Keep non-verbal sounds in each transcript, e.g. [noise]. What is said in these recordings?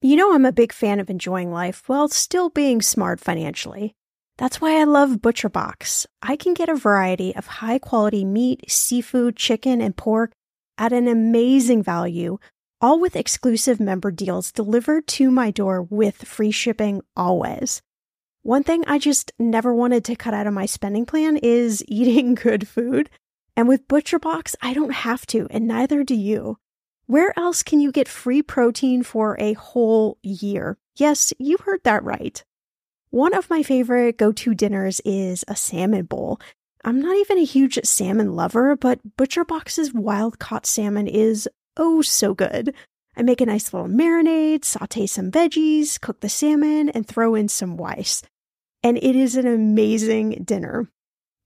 You know, I'm a big fan of enjoying life while still being smart financially. That's why I love ButcherBox. I can get a variety of high quality meat, seafood, chicken, and pork at an amazing value, all with exclusive member deals delivered to my door with free shipping always. One thing I just never wanted to cut out of my spending plan is [laughs] eating good food. And with ButcherBox, I don't have to, and neither do you. Where else can you get free protein for a whole year? Yes, you heard that right. One of my favorite go to dinners is a salmon bowl. I'm not even a huge salmon lover, but ButcherBox's wild caught salmon is oh so good. I make a nice little marinade, saute some veggies, cook the salmon, and throw in some rice. And it is an amazing dinner.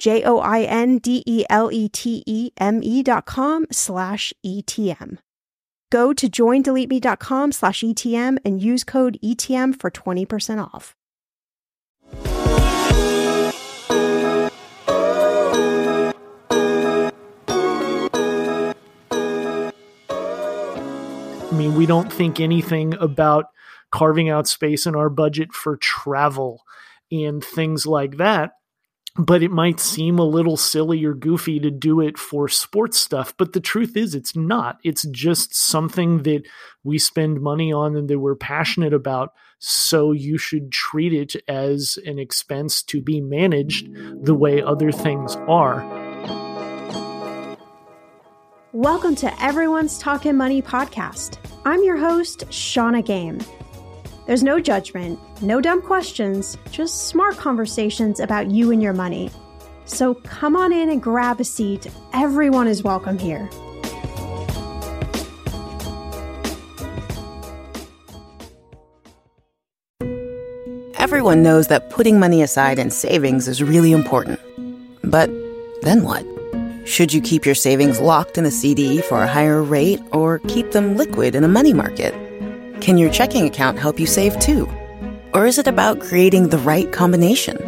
J O I N D E L E T E M E dot com slash ETM. Go to joindeleteme.com slash ETM and use code ETM for 20% off. I mean, we don't think anything about carving out space in our budget for travel and things like that but it might seem a little silly or goofy to do it for sports stuff. But the truth is, it's not. It's just something that we spend money on and that we're passionate about. So you should treat it as an expense to be managed the way other things are. Welcome to Everyone's Talking Money podcast. I'm your host, Shannah Game. There's no judgment, no dumb questions, just smart conversations about you and your money. So come on in and grab a seat. Everyone is welcome here. Everyone knows that putting money aside in savings is really important. But then what? Should you keep your savings locked in a CD for a higher rate or keep them liquid in a money market? Can your checking account help you save too? Or is it about creating the right combination?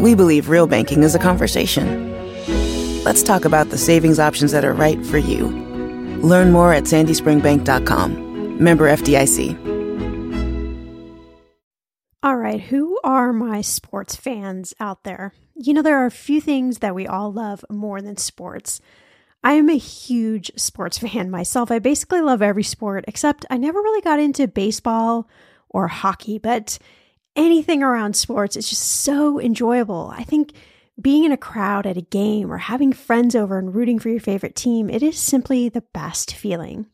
We believe real banking is a conversation. Let's talk about the savings options that are right for you. Learn more at sandyspringbank.com. Member FDIC. All right, who are my sports fans out there? You know, there are a few things that we all love more than sports. I am a huge sports [laughs] fan myself. I basically love every sport, except I never really got into baseball or hockey, but anything around sports is just so enjoyable. I think being in a crowd at a game or having friends over and rooting for your favorite team, it is simply the best feeling.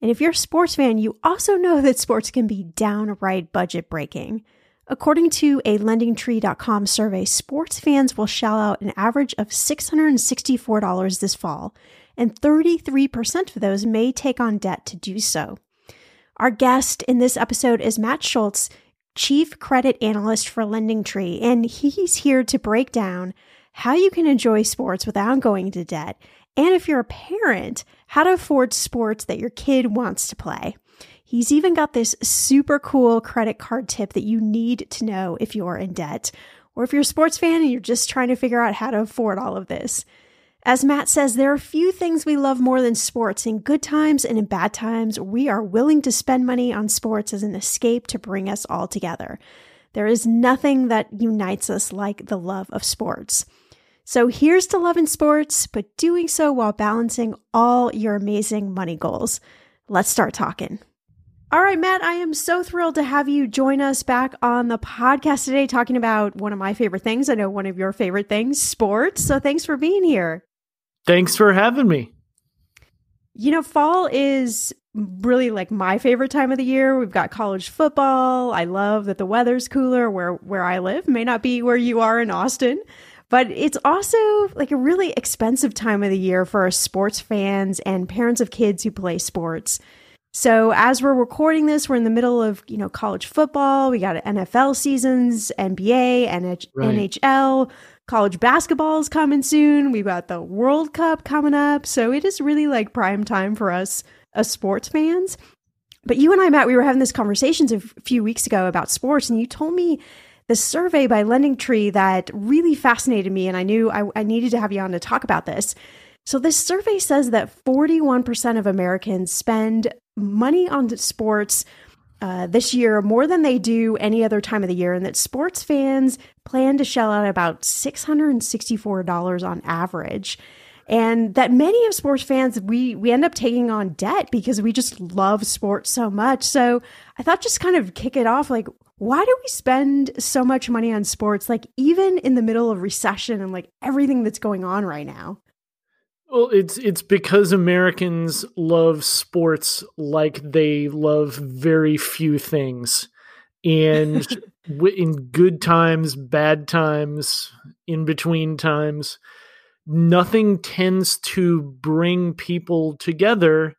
And if you're a sports fan, you also know [laughs] that sports can be downright budget breaking. According to a lendingtree.com survey, sports fans will shell out an average of $664 this fall, and 33% of those may take on debt to do so. Our guest in this episode is Matt Schulz, Chief Credit Analyst for LendingTree, and he's here to break down how you can enjoy sports without going into debt, and if you're a parent, how to afford sports that your kid wants to play. He's even got this super cool credit card tip that you need to know if you're in debt, or if you're a sports fan and you're just trying to figure out how to afford all of this. As Matt says, there are few things we love more than sports. In good times and in bad times, we are willing to spend money on sports as an escape to bring us all together. There is nothing that unites us like the love of sports. So here's to loving sports, but doing so while balancing all your amazing money goals. Let's start talking. All right, Matt, I am so thrilled to have you join us back on the podcast today talking about one of my favorite things. I know one of your favorite things, sports. So thanks for being here. Thanks for having me. You know, fall is really like my favorite time of the year. We've got college football. I love that the weather's cooler where where I live. May not be where you are in Austin, but it's also like a really expensive time of the year for sports fans and parents of kids who play sports. So as we're recording this, we're in the middle of, you know, college football. We got NFL seasons, NBA, NH- right. NHL, college basketball is coming soon. We've got the World Cup coming up. So it is really like prime time for us as sports fans. But you and I, Matt, we were having this conversations a few weeks ago about sports, and you told me the survey by LendingTree that really fascinated me, and I knew I, I needed to have you on to talk about this. So, this survey says that 41% of Americans spend money on sports uh, this year more than they do any other time of the year, and that sports fans plan to shell out about $664 on average. And that many of sports fans, we, we end up taking on debt because we just love sports so much. So I thought just kind of kick it off like, why do we spend so much money on sports, like even in the middle of recession and like everything that's going on right now? Well, it's it's because Americans love sports like they love very few things, and [laughs] in good times, bad times, in between times, nothing tends to bring people together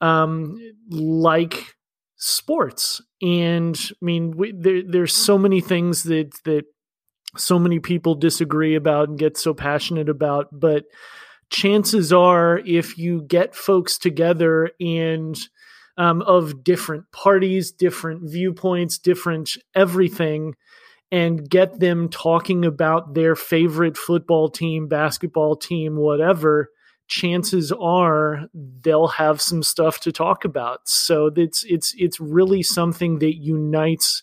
um, like sports. And I mean, we, there, there's so many things that that so many people disagree about and get so passionate about, but chances are, if you get folks together and um, of different parties, different viewpoints, different everything, and get them talking about their favorite football team, basketball team, whatever, chances are they'll have some stuff to talk about. So it's it's it's really something that unites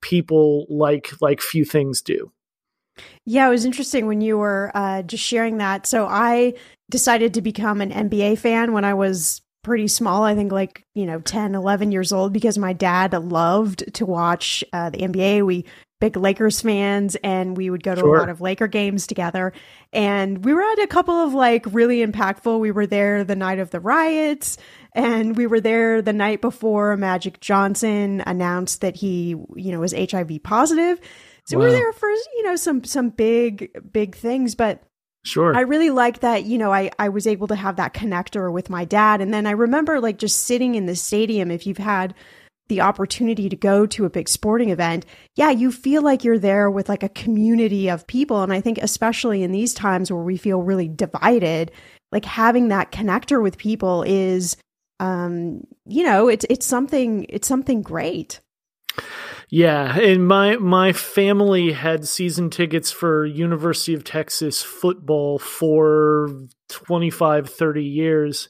people like like few things do. Yeah, it was interesting when you were uh, just sharing that. So I decided to become an NBA fan when I was pretty small. I think like, you know, 10, 11 years old because my dad loved to watch uh, the NBA. We big Lakers fans and we would go to sure. a lot of Laker games together. And we were at a couple of like really impactful. We were there the night of the riots and we were there the night before Magic Johnson announced that he, you know, was HIV positive. So wow. we're there for you know some some big big things, but Sure. I really like that, you know, I, I was able to have that connector with my dad. And then I remember like just sitting in the stadium, if you've had the opportunity to go to a big sporting event, yeah, you feel like you're there with like a community of people. And I think especially in these times where we feel really divided, like having that connector with people is um, you know, it's it's something it's something great. Yeah, and my my family had season tickets for University of Texas football for 25 30 years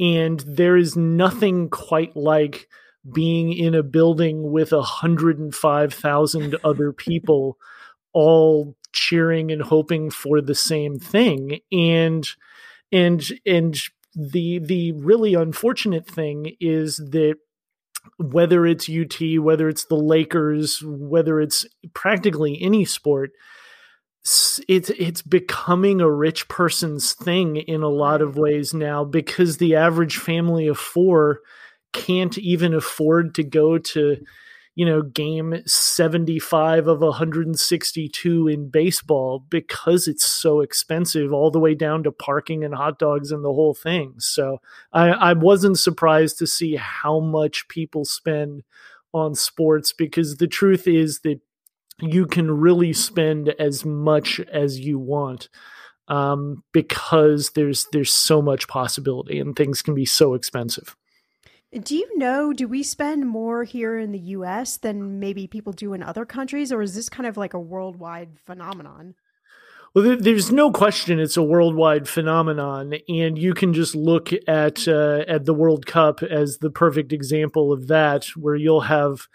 and there is nothing quite like being in a building with 105,000 [laughs] other people all cheering and hoping for the same thing and and and the the really unfortunate thing is that whether it's UT, whether it's the Lakers, whether it's practically any sport, it's it's becoming a rich person's thing in a lot of ways now because the average family of four can't even afford to go to you know game 75 of 162 in baseball because it's so expensive all the way down to parking and hot dogs and the whole thing so i i wasn't surprised to see how much people spend on sports because the truth is that you can really spend as much as you want um, because there's there's so much possibility and things can be so expensive. Do you know, do we spend more here in the US than maybe people do in other countries, or is this kind of like a worldwide phenomenon? Well, there's no question it's a worldwide phenomenon, and you can just look at uh, at the World Cup as the perfect example of that, where you'll have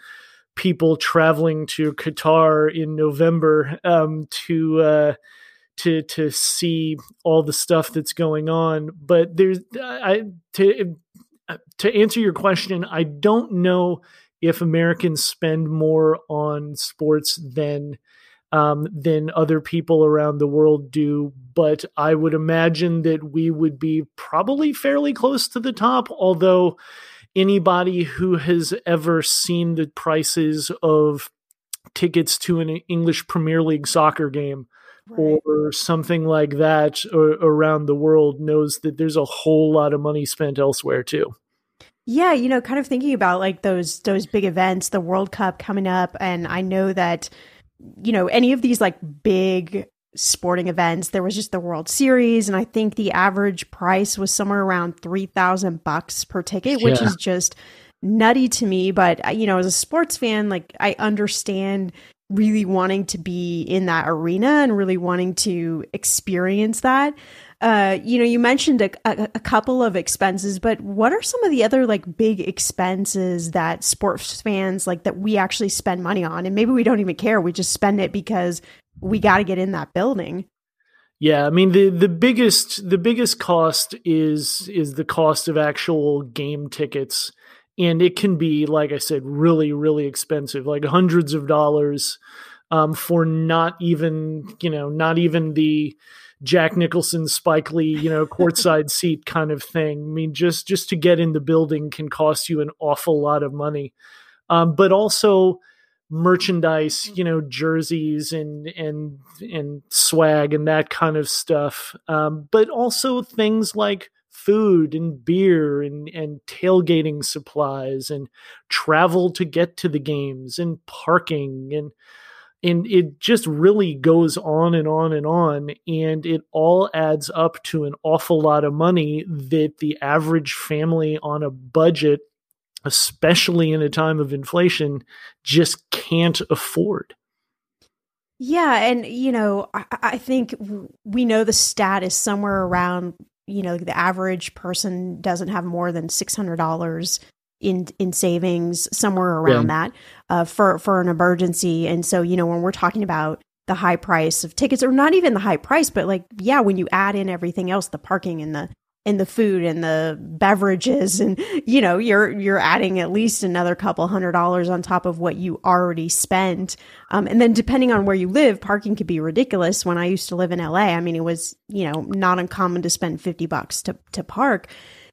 people traveling to Qatar in November um, to uh, to to see all the stuff that's going on. But there's I to to answer your question, I don't know if Americans spend more on sports than um, than other people around the world do. But I would imagine that we would be probably fairly close to the top, although anybody who has ever seen the prices of tickets to an English Premier League soccer game right. or something like that or, around the world knows that there's a whole lot of money spent elsewhere too. Yeah, you know, kind of thinking about like those those big events, the World Cup coming up and I know that you know, any of these like big sporting events. There was just the World Series, and I think the average price was somewhere around three thousand bucks per ticket, which yeah. is just nutty to me. But uh, you know, as a sports fan, like I understand really wanting to be in that arena and really wanting to experience that. Uh, you know, you mentioned a, a, a, couple of expenses, but what are some of the other like big expenses that sports fans like that we actually spend money on? And maybe we don't even care. We just spend it because we got to get in that building. Yeah, I mean the the biggest the biggest cost is is the cost of actual game tickets and it can be like I said really really expensive like hundreds of dollars um, for not even you know not even the Jack Nicholson Spike Lee you know courtside [laughs] seat kind of thing. I mean just just to get in the building can cost you an awful lot of money. Um, but also merchandise, you know, jerseys and and and swag and that kind of stuff. Um, but also things like food and beer and and tailgating supplies and travel to get to the games and parking and and it just really goes on and on and on and it all adds up to an awful lot of money that the average family on a budget especially in a time of inflation, just can't afford. Yeah. And, you know, I, I think we know the stat is somewhere around, you know, the average person doesn't have more than $600 in in savings somewhere around yeah. that uh, for for an emergency and so you know when we're talking about the high price of tickets or not even the high price but like yeah when you add in everything else the parking and the and the food and the beverages and you know you're you're adding at least another couple hundred dollars on top of what you already spent um, and then depending on where you live parking could be ridiculous when i used to live in la i mean it was you know not uncommon to spend 50 bucks to to park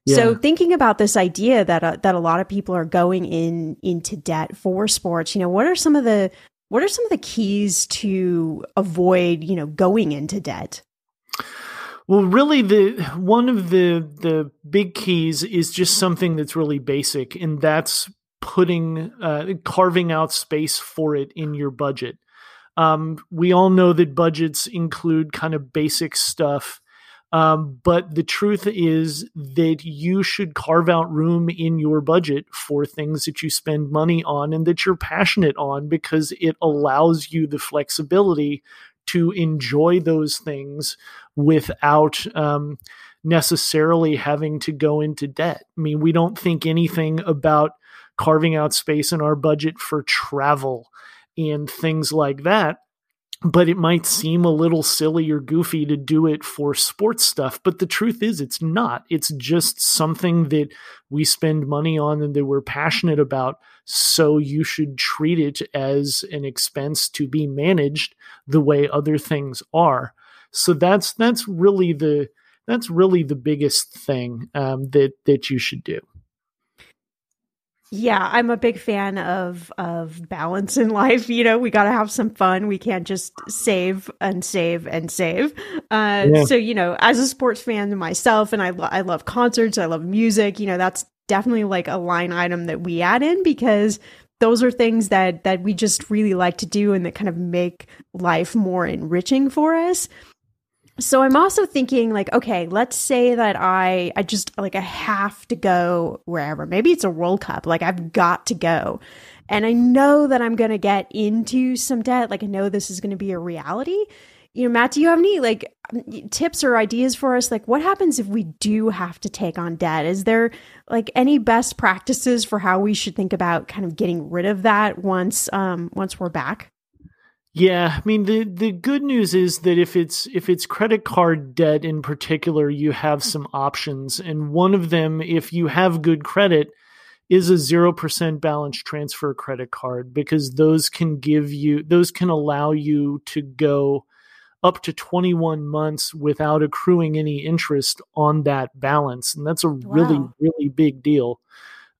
yeah. So thinking about this idea that uh, that a lot of people are going in into debt for sports, you know, what are some of the what are some of the keys to avoid, you know, going into debt? Well, really, the one of the the big keys is just something that's really basic, and that's putting uh, carving out space for it in your budget. Um, we all know that budgets include kind of basic stuff, um, but the truth is that you should carve out room in your budget for things that you spend money on and that you're passionate on because it allows you the flexibility to enjoy those things without um, necessarily having to go into debt. I mean, we don't think anything about carving out space in our budget for travel and things like that but it might seem a little silly or goofy to do it for sports stuff. But the truth is, it's not. It's just something that we spend money on and that we're passionate about. So you should treat it as an expense to be managed the way other things are. So that's that's really the that's really the biggest thing um, that that you should do. Yeah, I'm a big fan of of balance in life. You know, we got to have some fun. We can't just save and save and save. Uh, yeah. So, you know, as a sports fan myself, and I lo- I love concerts, I love music. You know, that's definitely like a line item that we add in because those are things that that we just really like to do and that kind of make life more enriching for us so i'm also thinking like okay let's say that i i just like i have to go wherever. Maybe it's a world cup. Like i've got to go. And i know that i'm going to get into some debt. Like i know this is going to be a reality. You know matt do you have any like tips or ideas for us? Like what happens if we do have to take on debt? Is there like any best practices for how we should think about kind of getting rid of that once um once we're back yeah, I mean the the good news is that if it's if it's credit card debt in particular, you have some options, and one of them, if you have good credit, is a zero percent balance transfer credit card because those can give you those can allow you to go up to 21 months without accruing any interest on that balance. And that's a really really big deal.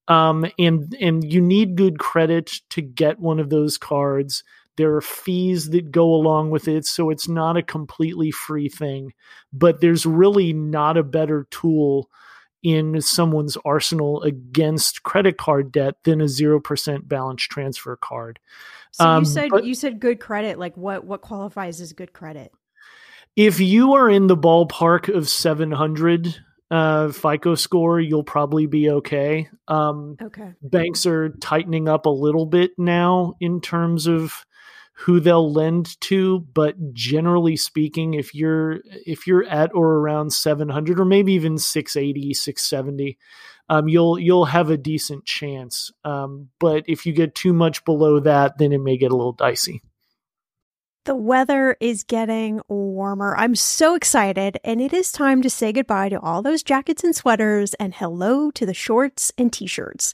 Um, and and you need good credit to get one of those cards there are fees that go along with it, so it's not a completely free thing. But there's really not a better tool in someone's arsenal against credit card debt than a 0% balance transfer card. So um, you said but, you said good credit, like what what qualifies as good credit? If you are in the ballpark of 700 uh, FICO score, you'll probably be okay. Um, okay. Banks are tightening up a little bit now in terms of who they'll lend to but generally speaking if you're if you're at or around 700 or maybe even 680 670 um, you'll you'll have a decent chance um, but if you get too much below that then it may get a little dicey the weather is getting warmer. I'm so excited, and it is time to say goodbye to all those jackets and sweaters and hello to the shorts and t shirts.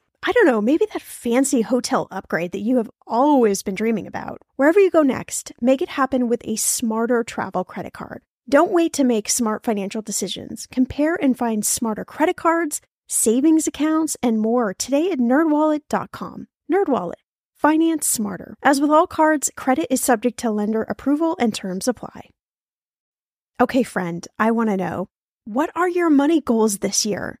I don't know, maybe that fancy hotel upgrade that you have always been dreaming about. Wherever you go next, make it happen with a smarter travel credit card. Don't wait to make smart financial decisions. Compare and find smarter credit cards, savings accounts, and more today at nerdwallet.com. Nerdwallet. Finance smarter. As with all cards, credit is subject to lender approval and terms apply. Okay, friend, I want to know What are your money goals this year?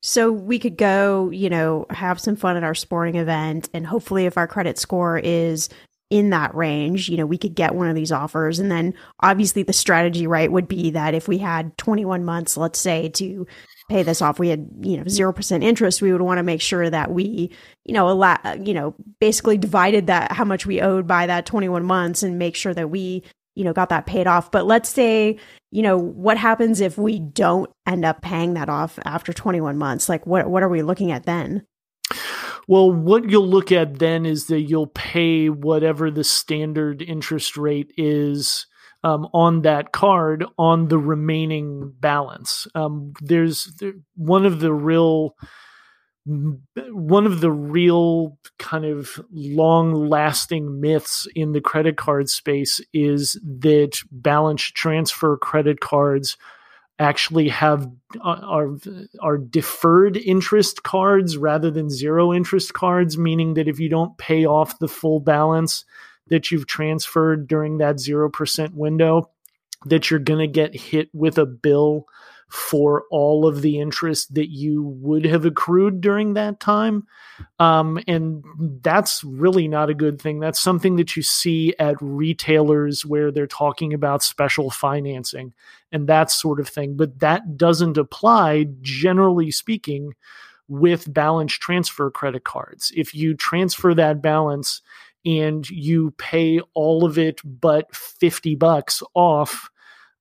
So we could go, you know, have some fun at our sporting event. And hopefully, if our credit score is in that range, you know, we could get one of these offers. And then obviously, the strategy, right, would be that if we had 21 months, let's say, to pay this off, we had, you know, 0% interest, we would want to make sure that we, you know, a lot, you know, basically divided that how much we owed by that 21 months and make sure that we you know, got that paid off. But let's say, you know, what happens if we don't end up paying that off after 21 months? Like what what are we looking at then? Well, what you'll look at then is that you'll pay whatever the standard interest rate is um, on that card on the remaining balance. Um, there's there, one of the real one of the real kind of long lasting myths in the credit card space is that balance transfer credit cards actually have uh, are are deferred interest cards rather than zero interest cards meaning that if you don't pay off the full balance that you've transferred during that 0% window that you're going to get hit with a bill for all of the interest that you would have accrued during that time. Um, and that's really not a good thing. That's something that you see at retailers where they're talking about special financing and that sort of thing. But that doesn't apply, generally speaking, with balance transfer credit cards. If you transfer that balance and you pay all of it but 50 bucks off,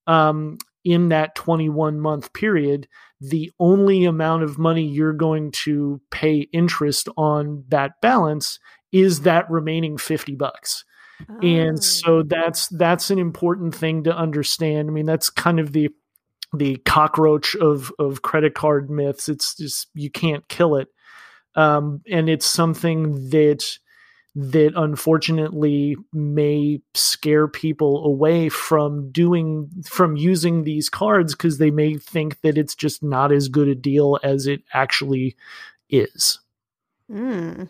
um, in that 21 month period, the only amount of money you're going to pay interest on that balance is that remaining 50 bucks. Oh. And so that's that's an important thing to understand. I mean, that's kind of the the cockroach of of credit card myths. It's just you can't kill it. Um, and it's something that that unfortunately may scare people away from doing from using these cards because they may think that it's just not as good a deal as it actually is. Mm.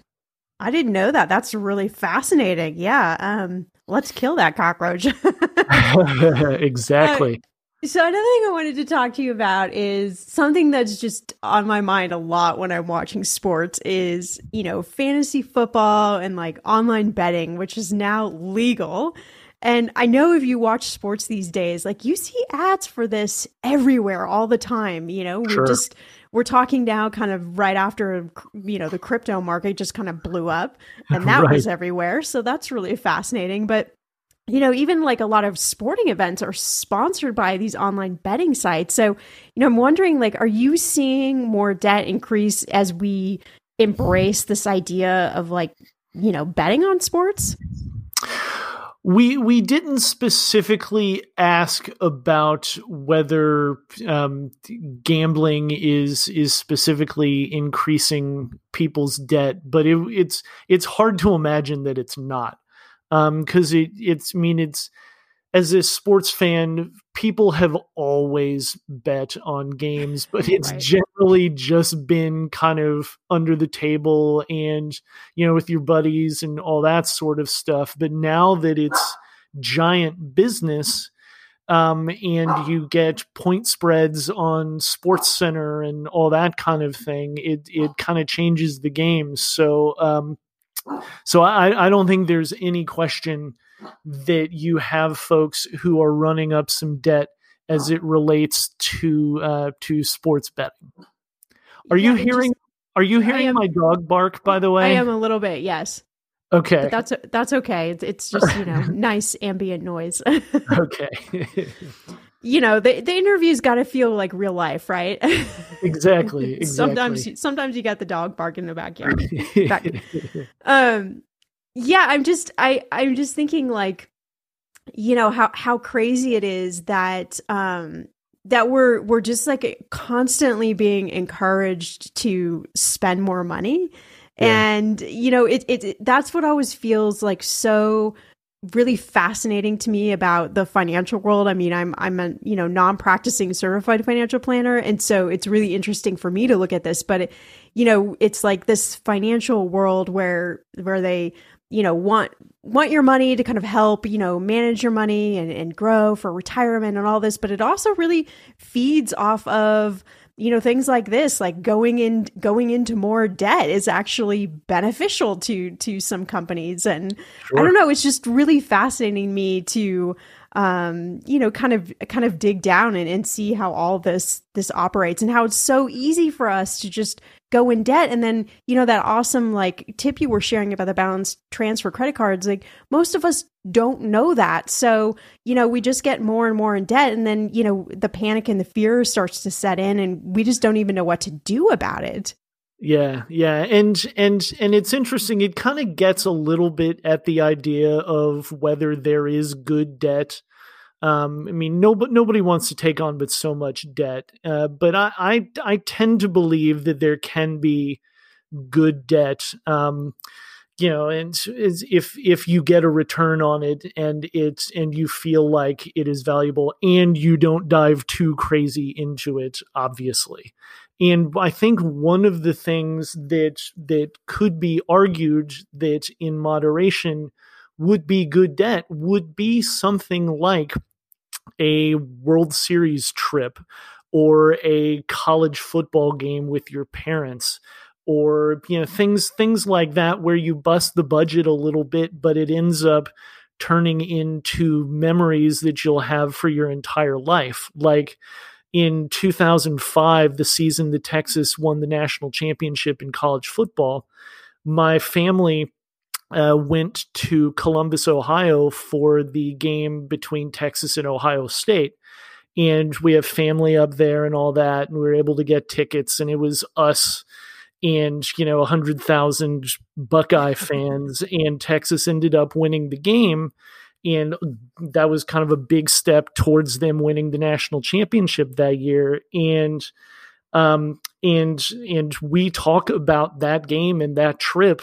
I didn't know that. That's really fascinating. Yeah. Um, let's kill that cockroach. [laughs] [laughs] exactly. Uh, so another thing I wanted to talk to you about is something that's just on my mind a lot when I'm watching sports is, you know, fantasy football and like online betting, which is now legal. And I know if you watch sports these days, like you see ads for this everywhere all the time, you know, we're just we're talking now kind of right after you know the crypto market just kind of blew up and that right. was everywhere. So that's really fascinating, but you know, even like a lot of sporting events are sponsored by these online betting sites. So, you know, I'm wondering like, are you seeing more debt increase as we embrace this idea of like, you know, betting on sports? We we didn't specifically ask about whether um, gambling is is specifically increasing people's debt, but it, it's it's hard to imagine that it's not because um, it it's I mean it's as a sports fan, people have always bet on games, but [laughs] it's right. generally just been kind of under the table and, you know, with your buddies and all that sort of stuff. But now that it's giant business, um, and you get point spreads on SportsCenter and all that kind of thing, it it kind of changes the game. So, um, so I, I don't think there's any question that you have folks who are running up some debt as it relates to uh, to sports betting. Are yeah, you hearing? Just, are you hearing am, my dog bark? By the way, I am a little bit. Yes. Okay. But that's that's okay. It's, it's just you know [laughs] nice ambient noise. [laughs] okay. [laughs] you know the the interview's got to feel like real life, right? exactly. [laughs] Exactly. sometimes sometimes you got the dog barking in the backyard. [laughs] Back. um, yeah i'm just i i'm just thinking like you know how how crazy it is that um that we're we're just like constantly being encouraged to spend more money yeah. and you know it, it it that's what always feels like so really fascinating to me about the financial world. I mean, I'm I'm a you know non-practicing certified financial planner, and so it's really interesting for me to look at this. But it, you know, it's like this financial world where where they you know want want your money to kind of help you know manage your money and, and grow for retirement and all this but it also really feeds off of you know things like this like going in going into more debt is actually beneficial to to some companies and sure. i don't know it's just really fascinating me to um, you know, kind of kind of dig down and, and see how all this this operates and how it's so easy for us to just go in debt. And then you know that awesome like tip you were sharing about the balance transfer credit cards like most of us don't know that. So you know we just get more and more in debt and then you know the panic and the fear starts to set in and we just don't even know what to do about it. Yeah yeah. And and and it's interesting. It kind of gets a little bit at the idea of whether there is good debt um, I mean, nobody nobody wants to take on but so much debt. Uh, but I, I, I tend to believe that there can be good debt. Um, you know, and if if you get a return on it and it's and you feel like it is valuable and you don't dive too crazy into it, obviously. And I think one of the things that that could be argued that in moderation would be good debt would be something like a World Series trip or a college football game with your parents or you know things things like that where you bust the budget a little bit but it ends up turning into memories that you'll have for your entire life. Like in 2005 the season the Texas won the national championship in college football my family uh, went to Columbus, Ohio for the game between Texas and Ohio State. And we have family up there and all that. And we were able to get tickets. And it was us and, you know, 100,000 Buckeye [laughs] fans. And Texas ended up winning the game. And that was kind of a big step towards them winning the national championship that year. And, um, and, and we talk about that game and that trip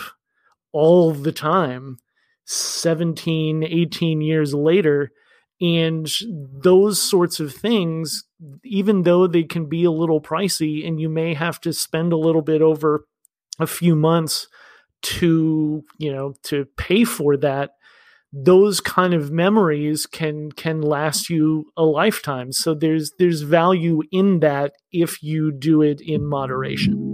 all the time 17 18 years later and those sorts of things even though they can be a little pricey and you may have to spend a little bit over a few months to you know to pay for that those kind of memories can can last you a lifetime. So there's there's value in that if you do it in moderation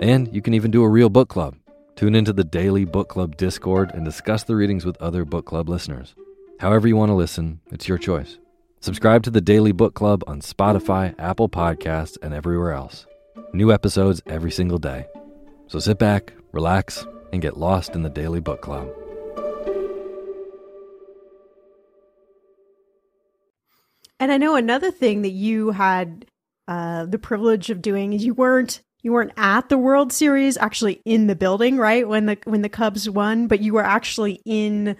And you can even do a real book club. Tune into the daily book club Discord and discuss the readings with other book club listeners. However, you want to listen, it's your choice. Subscribe to the Daily Book Club on Spotify, Apple Podcasts, and everywhere else. New episodes every single day. So sit back, relax, and get lost in the Daily Book Club. And I know another thing that you had uh, the privilege of doing is you weren't you weren't at the World Series actually in the building, right? When the when the Cubs won, but you were actually in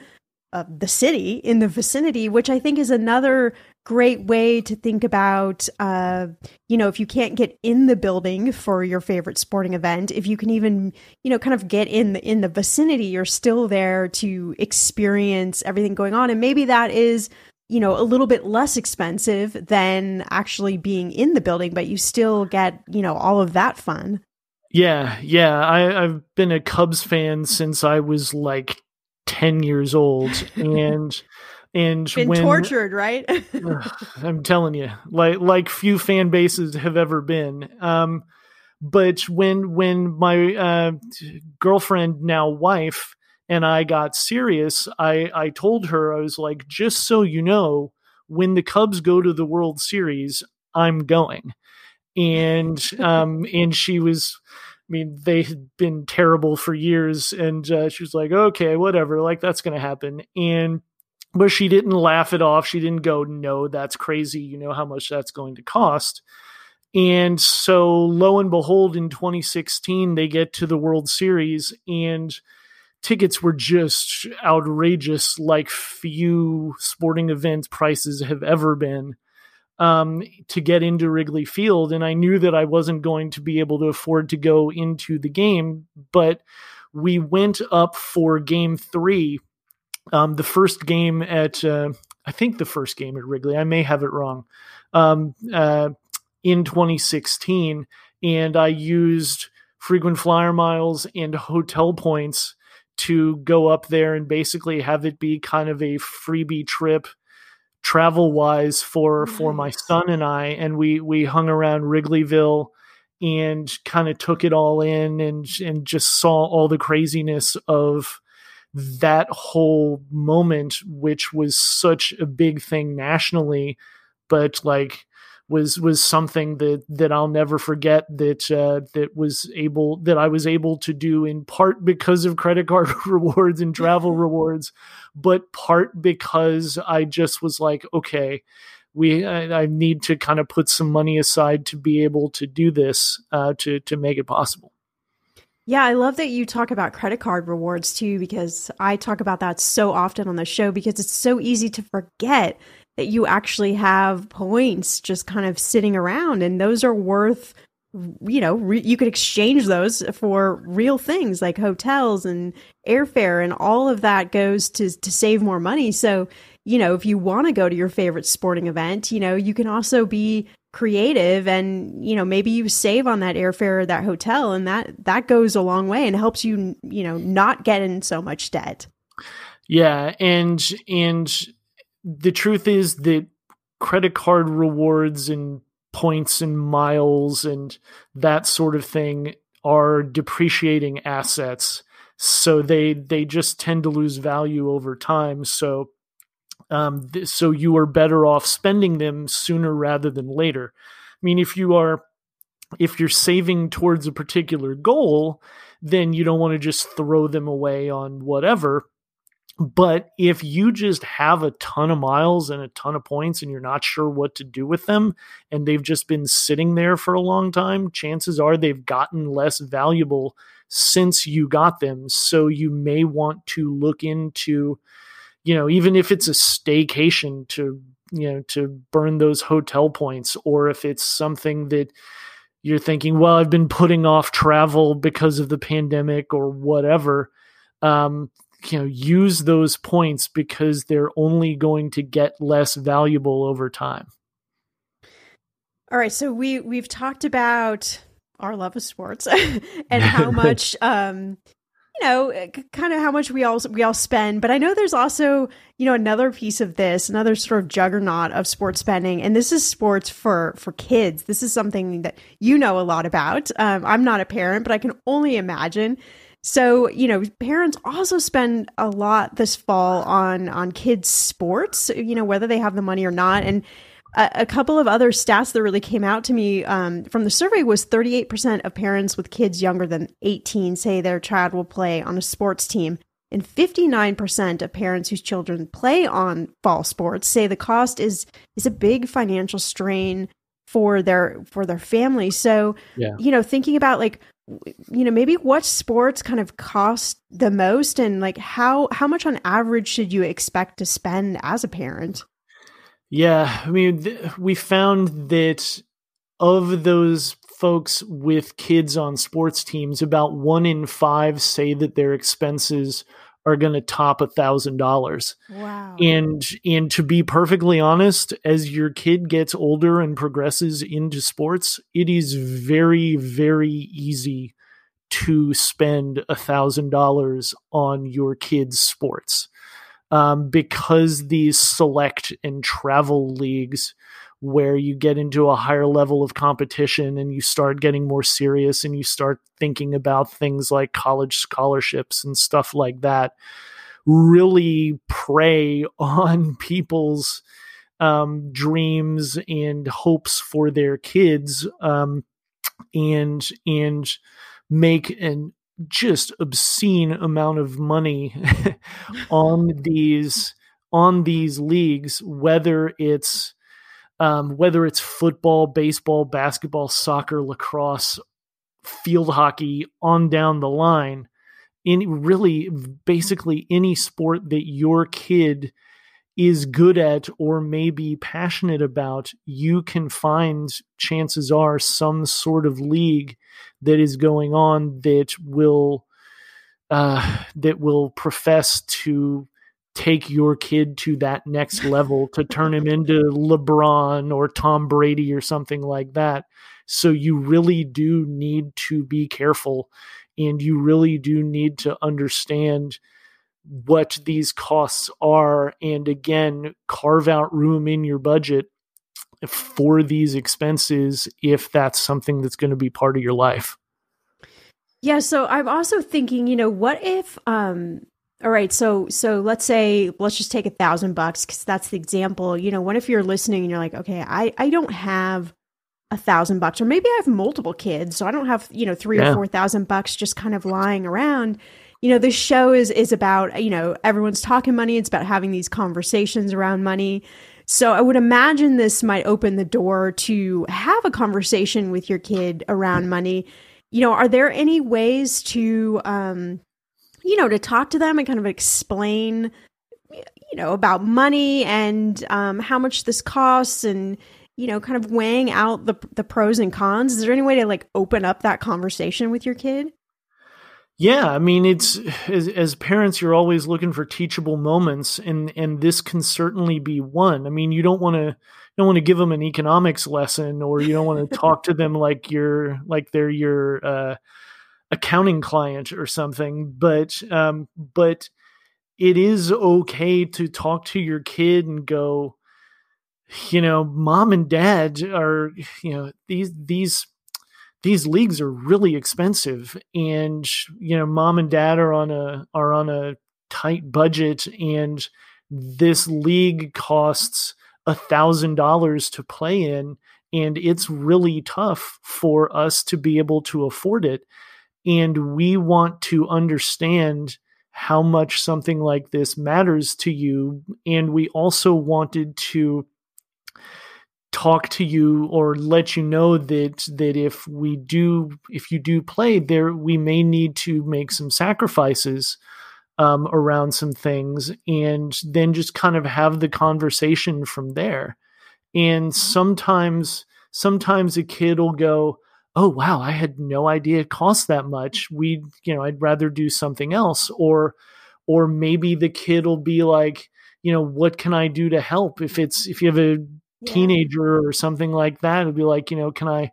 uh, the city, in the vicinity, which I think is another great way to think about uh, you know if you can't get in the building for your favorite sporting event if you can even you know kind of get in the in the vicinity you're still there to experience everything going on and maybe that is you know, a little bit less expensive than actually being in the building, but you still get, you know, all of that fun. Yeah, yeah. I, have been a Cubs fan since I was like ten years old, and [laughs] and been when, tortured, right? [laughs] I'm telling you, like like few fan bases have ever been. Um, but when when my uh, girlfriend, now wife, and I got serious, I, I told her, I was like, just so you know, when the Cubs go to the World Series, I'm going. And um [laughs] and she was I mean, they had been terrible for years, and uh, she was like, "Okay, whatever, like that's going to happen." And but she didn't laugh it off. She didn't go, "No, that's crazy. You know how much that's going to cost." And so, lo and behold, in 2016, they get to the World Series, and tickets were just outrageous, like few sporting event prices have ever been um, to get into Wrigley Field. And I knew that I wasn't going to be able to afford to go into the game, but we went up for game three. Um, the first game at, uh, I think the first game at Wrigley, I may have it wrong, um, uh, in 2016. And I used frequent flyer miles and hotel points to go up there and basically have it be kind of a freebie trip travel wise for for my son and I and we we hung around Wrigleyville and kind of took it all in and and just saw all the craziness of that whole moment which was such a big thing nationally. But like was was something that that I'll never forget that uh, that was able that I was able to do in part because of credit card [laughs] rewards and travel [laughs] rewards, but part because I just was like, okay, we I, I, need to kind of put some money aside to be able to do this uh, to to make it possible. Yeah, I love that you talk about credit card rewards too, because I talk about that so often on the show because it's so easy to forget that you actually have points just kind of sitting around and those are worth you know re- you could exchange those for real things like hotels and airfare and all of that goes to to save more money. So you know if you want to go to your favorite sporting event you know you can also be creative and you know maybe you save on that airfare or that hotel and that that goes a long way and helps you you know not get in so much debt. Yeah and and the truth is that credit card rewards and points and miles and that sort of thing are depreciating assets. So they they just tend to lose value over time. So um th- so you are better off spending them sooner rather than later. I mean if you are if you're saving towards a particular goal, then you don't want to just throw them away on whatever. But if you just have a ton of miles and a ton of points and you're not sure what to do with them and they've just been sitting there for a long time, chances are they've gotten less valuable since you got them. So you may want to look into, you know, even if it's a staycation to, you know, to burn those hotel points, or if it's something that you're thinking, well, I've been putting off travel because of the pandemic or whatever. Um, you know, use those points because they're only going to get less valuable over time. All right, so we we've talked about our love of sports [laughs] and [laughs] how much um you know kind of how much we all we all spend but i know there's also you know another piece of this another sort of juggernaut of sports spending and this is sports for for kids this is something that you know a lot about um, i'm not a parent but i can only imagine so you know parents also spend a lot this fall on on kids sports you know whether they have the money or not. And a, couple of other stats that really came out to me um, from the survey was 38% of parents with kids younger than 18 say their child will play on a sports team. And 59% of parents whose children play on fall sports say the cost is is a big financial strain for their for their family. So yeah. you know thinking about like you know maybe what sports kind of cost the most and like how how much on average should you expect to spend as a parent? Yeah, I mean, th- we found that of those folks with kids on sports teams, about one in five say that their expenses are going to top a thousand dollars. Wow! And and to be perfectly honest, as your kid gets older and progresses into sports, it is very very easy to spend a thousand dollars on your kids' sports um, because these select and travel leagues where you get into a higher level of competition and you start getting more serious and you start thinking about things like college scholarships and stuff like that really prey [laughs] on people's um, dreams and hopes for their kids um, and and make an just obscene amount of money [laughs] on these on these leagues whether it's um, whether it's football baseball basketball soccer lacrosse field hockey on down the line in really basically any sport that your kid is good at or maybe passionate about, you can find chances are some sort of league that is going on that will uh, that will profess to take your kid to that next level to turn him into LeBron or Tom Brady or something like that. So you really do need to be careful and you really do need to understand what these costs are and again carve out room in your budget for these expenses if that's something that's going to be part of your life yeah so i'm also thinking you know what if um all right so so let's say let's just take a thousand bucks because that's the example you know what if you're listening and you're like okay i i don't have a thousand bucks or maybe i have multiple kids so i don't have you know three yeah. or four thousand bucks just kind of lying around you know, this show is is about, you know, everyone's talking money. It's about having these conversations around money. So I would imagine this might open the door to have a conversation with your kid around money. You know, are there any ways to um you know, to talk to them and kind of explain you know, about money and um how much this costs and you know, kind of weighing out the the pros and cons. Is there any way to like open up that conversation with your kid? Yeah, I mean, it's as, as, parents, you're always looking for teachable moments, and and this can certainly be one. I mean, you don't want to you don't want to give them an economics lesson, or you don't want to talk to them like you're like they're your uh, accounting client or something. But um, but it is okay to talk to your kid and go, you know, mom and dad are you know these these these leagues are really expensive and you know mom and dad are on a are on a tight budget and this league costs a thousand dollars to play in and it's really tough for us to be able to afford it and we want to understand how much something like this matters to you. And we also wanted to talk to you or let you know that that if we do if you do play there we may need to make some sacrifices um, around some things and then just kind of have the conversation from there. And sometimes sometimes a kid will go oh wow i had no idea it cost that much. We you know i'd rather do something else. Or or maybe the kid will be like you know what can i do to help? If it's if you have a yeah. teenager or something like that it'll be like you know can i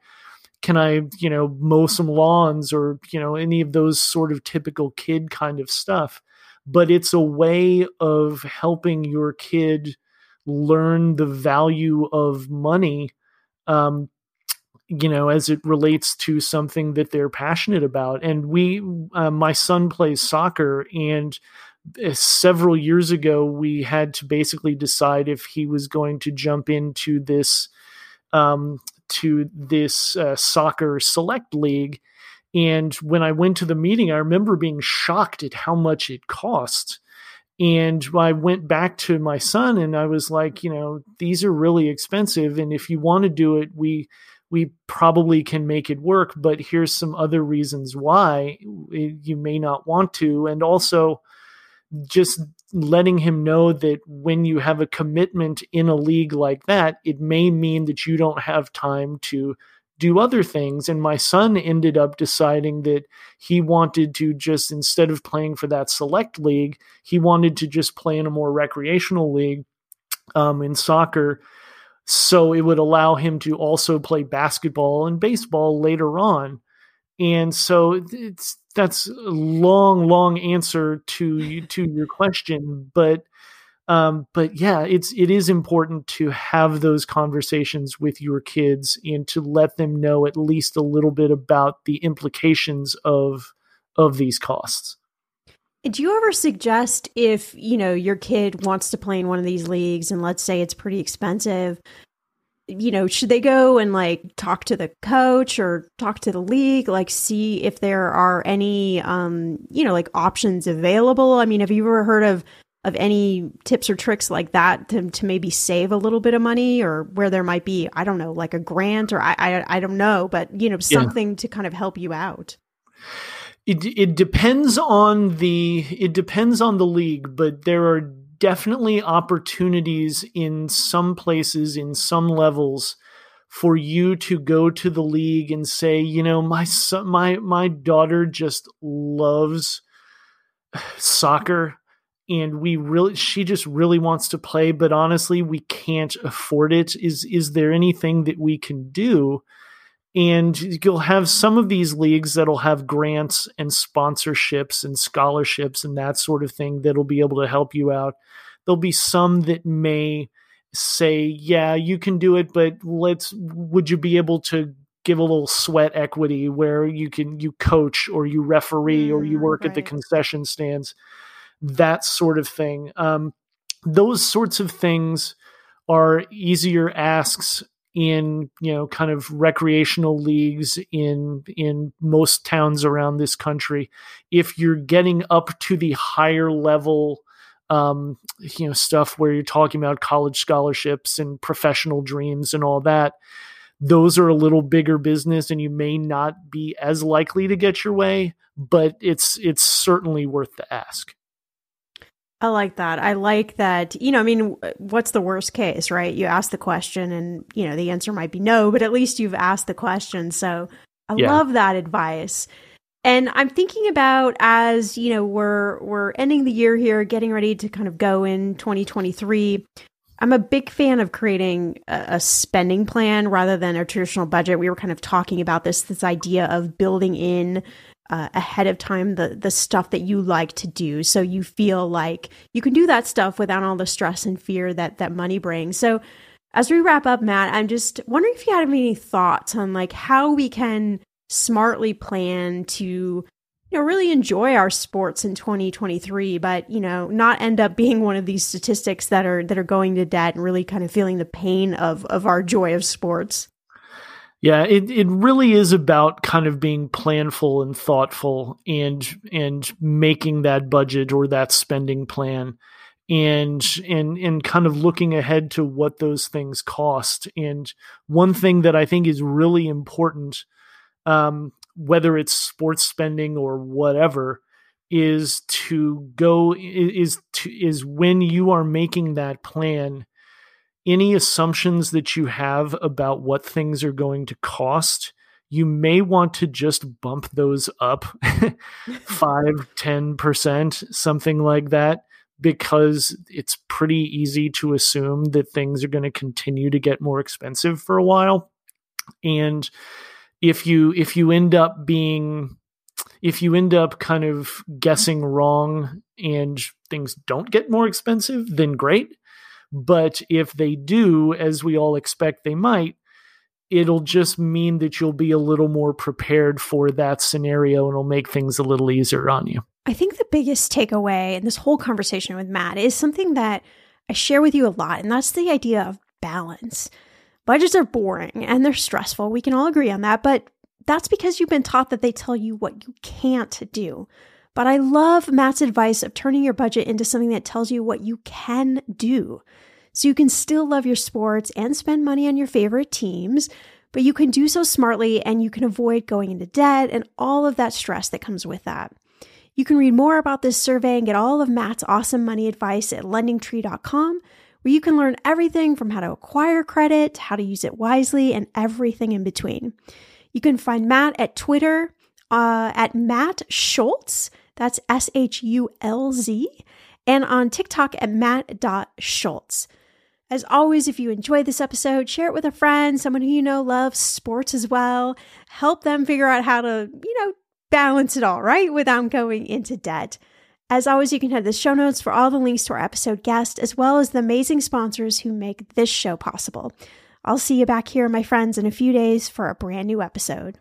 can i you know mow some lawns or you know any of those sort of typical kid kind of stuff. But it's a way of helping your kid learn the value of money um, you know as it relates to something that they're passionate about and we uh, my son plays soccer and uh, several years ago we had to basically decide if he was going to jump into this um, to this uh, soccer select league and when i went to the meeting i remember being shocked at how much it cost and I went back to my son and I was like, you know, these are really expensive. And if you want to do it, we we probably can make it work, but here's some other reasons why you may not want to. And also, just letting him know that when you have a commitment in a league like that, it may mean that you don't have time to do other things. And my son ended up deciding that he wanted to just, instead of playing for that select league, he wanted to just play in a more recreational league um, in soccer so it would allow him to also play basketball and baseball later on. And so it's that's a long long answer to to your question but um, but yeah it's it is important to have those conversations with your kids and to let them know at least a little bit about the implications of of these costs do you ever suggest if, you know, your kid wants to play in one of these leagues and let's say it's pretty expensive, you know, should they go and like talk to the coach or talk to the league, like see if there are any um, you know, like options available? I mean, have you ever heard of of any tips or tricks like that to, to maybe save a little bit of money or where there might be, I don't know, like a grant or I I, I don't know, but you know, something yeah. to kind of help you out it it depends on the it depends on the league, but there are definitely opportunities in some places in some levels for you to go to the league and say, you know, my son, my my daughter just loves soccer and we really she just really wants to play but honestly we can't afford it. Is is there anything that we can do and you'll have some of these leagues that'll have grants and sponsorships and scholarships and that sort of thing that'll be able to help you out. There'll be some that may say, yeah, you can do it, but let's, would you be able to give a little sweat equity where you can, you coach or you referee mm, or you mm, work right. at the concession stands, that sort of thing. Um, those sorts of things are easier asks in you know kind of recreational leagues in in most towns around this country. If you're getting up to the higher level um, you know stuff where you're talking about college scholarships and professional dreams and all that those are a little bigger business and you may not be as likely to get your way but it's it's certainly worth the ask I like that. I like that. You know, I mean, what's the worst case, right? You ask the question and, you know, the answer might be no, but at least you've asked the question. So I yeah. love that advice. And I'm thinking about as, you know, we're we're ending the year here, getting ready to kind of go in 2023. I'm a big fan of creating a, a spending plan rather than a traditional budget. We were kind of talking about this this idea of building in uh, ahead of time the the stuff that you like to do. So you feel like you can do that stuff without all the stress and fear that that money brings. So as we wrap up matt i'm just wondering if you had any thoughts on like how we can smartly plan to you know really enjoy our sports in 2023 but you know not end up being one of these statistics that are that are going to debt and really kind of feeling the pain of of our joy of sports Yeah, it, it really is about kind of being planful and thoughtful and and making that budget or that spending plan and and and kind of looking ahead to what those things cost. And one thing that I think is really important, um, whether it's sports spending or whatever, is to go is to is when you are making that plan any assumptions that you have about what things are going to cost, you may want to just bump those up [laughs] 5 10%, something like that because it's pretty easy to assume that things are going to continue to get more expensive for a while. And if you if you end up being if you end up kind of guessing wrong and things don't get more expensive, then great. But if they do, as we all expect they might, it'll just mean that you'll be a little more prepared for that scenario and it'll make things a little easier on you. I think the biggest takeaway in this whole conversation with Matt is something that I share with you a lot, and that's the idea of balance. Budgets are boring and they're stressful. We can all agree on that, but that's because you've been taught that they tell you what you can't do. But I love Matt's advice of turning your budget into something that tells you what you can do. So you can still love your sports and spend money on your favorite teams, but you can do so smartly and you can avoid going into debt and all of that stress that comes with that. You can read more about this survey and get all of Matt's awesome money advice at lendingtree.com, where you can learn everything from how to acquire credit, how to use it wisely, and everything in between. You can find Matt at Twitter uh, at Matt Schulz. That's S H U L Z. And on TikTok at Matt.Shulz. As always, if you enjoyed this episode, share it with a friend, someone who you know loves sports as well. Help them figure out how to, you know, balance it all, right? Without going into debt. As always, you can head to the show notes for all the links to our episode guest, as well as the amazing sponsors who make this show possible. I'll see you back here, my friends, in a few days for a brand new episode.